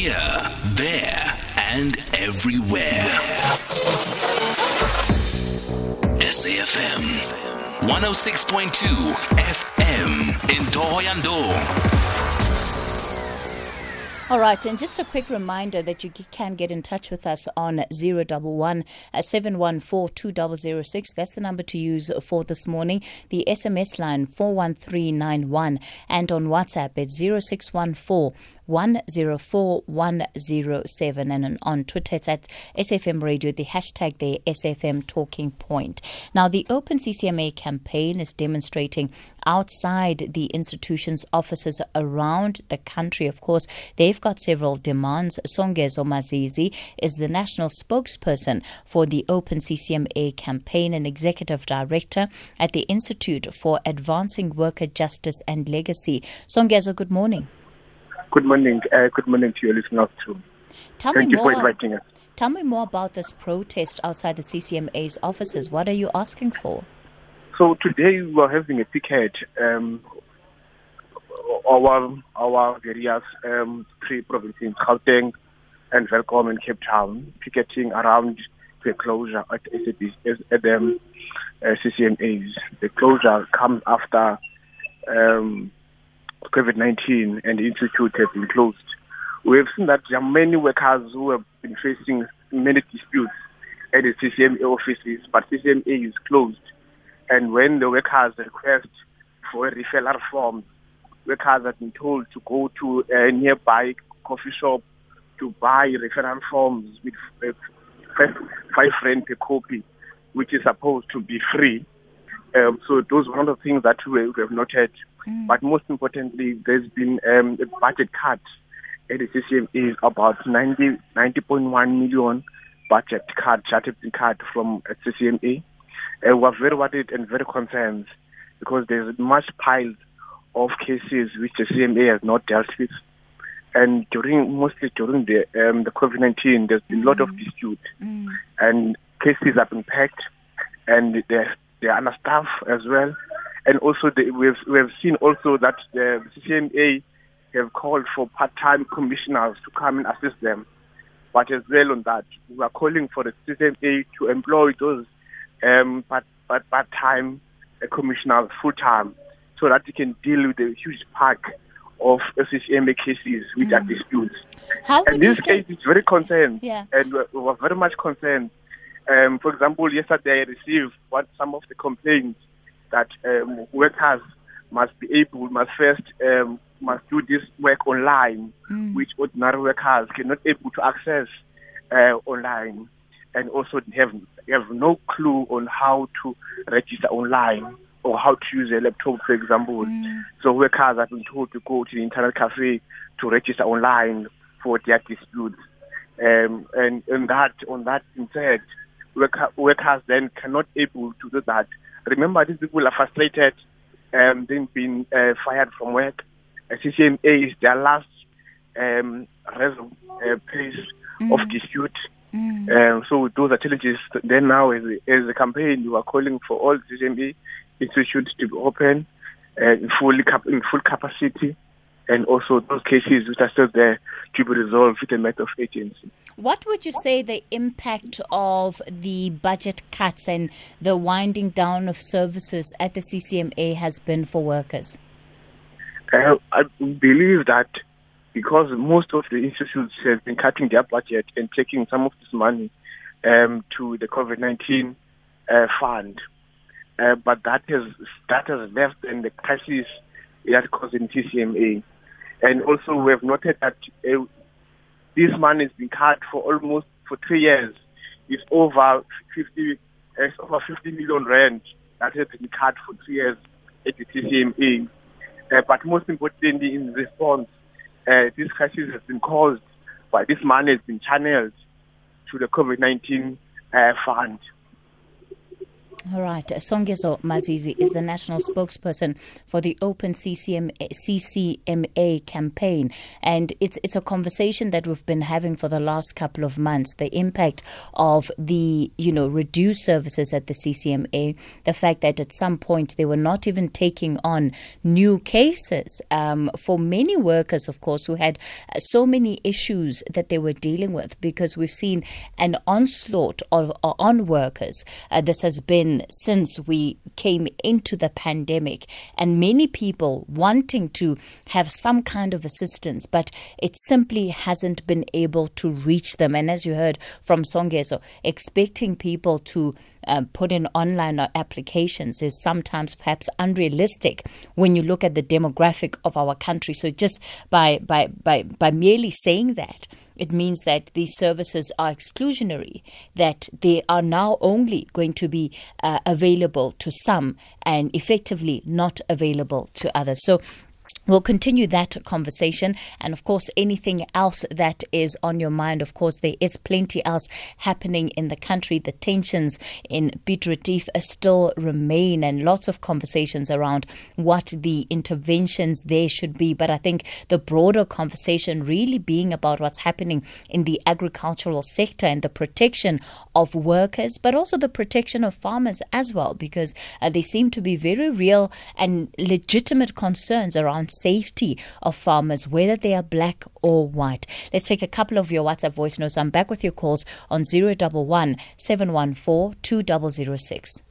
Here, there, and everywhere. SAFM 106.2 FM in Thohoyandou. All right, and just a quick reminder that you can get in touch with us on 011 uh, 714 That's the number to use for this morning. The SMS line 41391 and on WhatsApp it's 0614 104107 and on Twitter it's at SAFM Radio, the hashtag the SAFM Talking Point. Now, the Open CCMA campaign is demonstrating outside the institution's offices around the country. Of course, they've got several demands. Songezo Mazizi is the national spokesperson for the Open CCMA campaign and executive director at the Institute for Advancing Worker Justice and Legacy. Songezo, good morning. Good morning. Uh, good morning to your listeners too. Tell Thank me you more. for inviting us. Tell me more about this protest outside the CCMA's offices. What are you asking for? So today we are having a picket. Um, our our various um, three provinces, Gauteng and Welkom and Cape Town, picketing around the closure at SAP, at the um, uh, CCMAs. The closure comes after um, COVID-19 and the institute have been closed. We have seen that there are many workers who have been facing many disputes at the CCMA offices, but CCMA is closed. And when the workers request for a referral form, workers have been told to go to a nearby coffee shop to buy referral forms with five, five rand per copy, which is supposed to be free. Um, so those are one of the things that we have noted. Mm. But most importantly, there's been um, a budget cut at the CCMA about 90, 90.1 million budget cut, chartered cut from CCMA. Uh, we're very worried and very concerned because there's much piles of cases which the CMA has not dealt with. And during, mostly during the, um, the COVID-19, there's been a lot of Mm. dispute. Mm. And cases have been packed and they're, they're understaffed as well. And also, the, we've, we've seen also that the CCMA have called for part-time commissioners to come and assist them. But as well on that, we are calling for the CCMA to employ those um, part, part, part-time uh, commissioners full-time so that they can deal with the huge pack of CCMA cases which are disputes. How And this case is very concerned, Yeah. and we we were very much concerned. Um, for example, yesterday I received what some of the complaints that um, workers must be able, must first um, must do this work online, Mm. which ordinary workers cannot able to access uh, online, and also have have no clue on how to register online or how to use a laptop, for example. Mm. So workers have been told to go to the internet cafe to register online for their disputes. Um, and, and that, on that instead, worker, workers then cannot able to do that. Remember, these people are frustrated, um, they've been uh, fired from work. Uh, CCMA is their last um, res- uh, place of dispute. Mm. Um, so those are challenges. Then now, as a, as a campaign, we are calling for all CCMA institutes to be open uh, in full cap- in full capacity, and also those cases which are still there to be resolved with a matter of agency. What would you say the impact of the budget cuts and the winding down of services at the CCMA has been for workers? Uh, I believe that because most of the institutes have been cutting their budget and taking some of this money um, to the COVID-19 uh, fund, uh, but that has that has left in the crisis that caused in CCMA, and also we have noted that uh, this money has been cut for almost for three years. It's over 50, it's over 50 million rand that has been cut for three years at the CCMA. Uh, but most importantly, in response, uh, this crisis has been caused by this money has been channeled to the COVID-19 uh, fund. All right. Songezo Mazizi is the national spokesperson for the Open CCM, CCMA campaign. And it's, it's a conversation that we've been having for the last couple of months. The impact of the, you know, reduced services at the CCMA, the fact that at some point they were not even taking on new cases um, for many workers, of course, who had so many issues that they were dealing with because we've seen an onslaught of, on workers. Uh, this has been since we came into the pandemic, and many people wanting to have some kind of assistance, but it simply hasn't been able to reach them. And as you heard from Songezo, expecting people to um, put in online applications is sometimes perhaps unrealistic when you look at the demographic of our country. So just by by by by merely saying that it means that these services are exclusionary, that they are now only going to be uh, available to some and effectively not available to others. So We'll continue that conversation. And of course, anything else that is on your mind, of course, there is plenty else happening in the country. The tensions in Piet still remain, and lots of conversations around what the interventions there should be. But I think the broader conversation really being about what's happening in the agricultural sector and the protection of workers, but also the protection of farmers as well, because uh, there seem to be very real and legitimate concerns around safety of farmers, whether they are black or white. Let's take a couple of your WhatsApp voice notes. I'm back with your calls on 011 714 2006.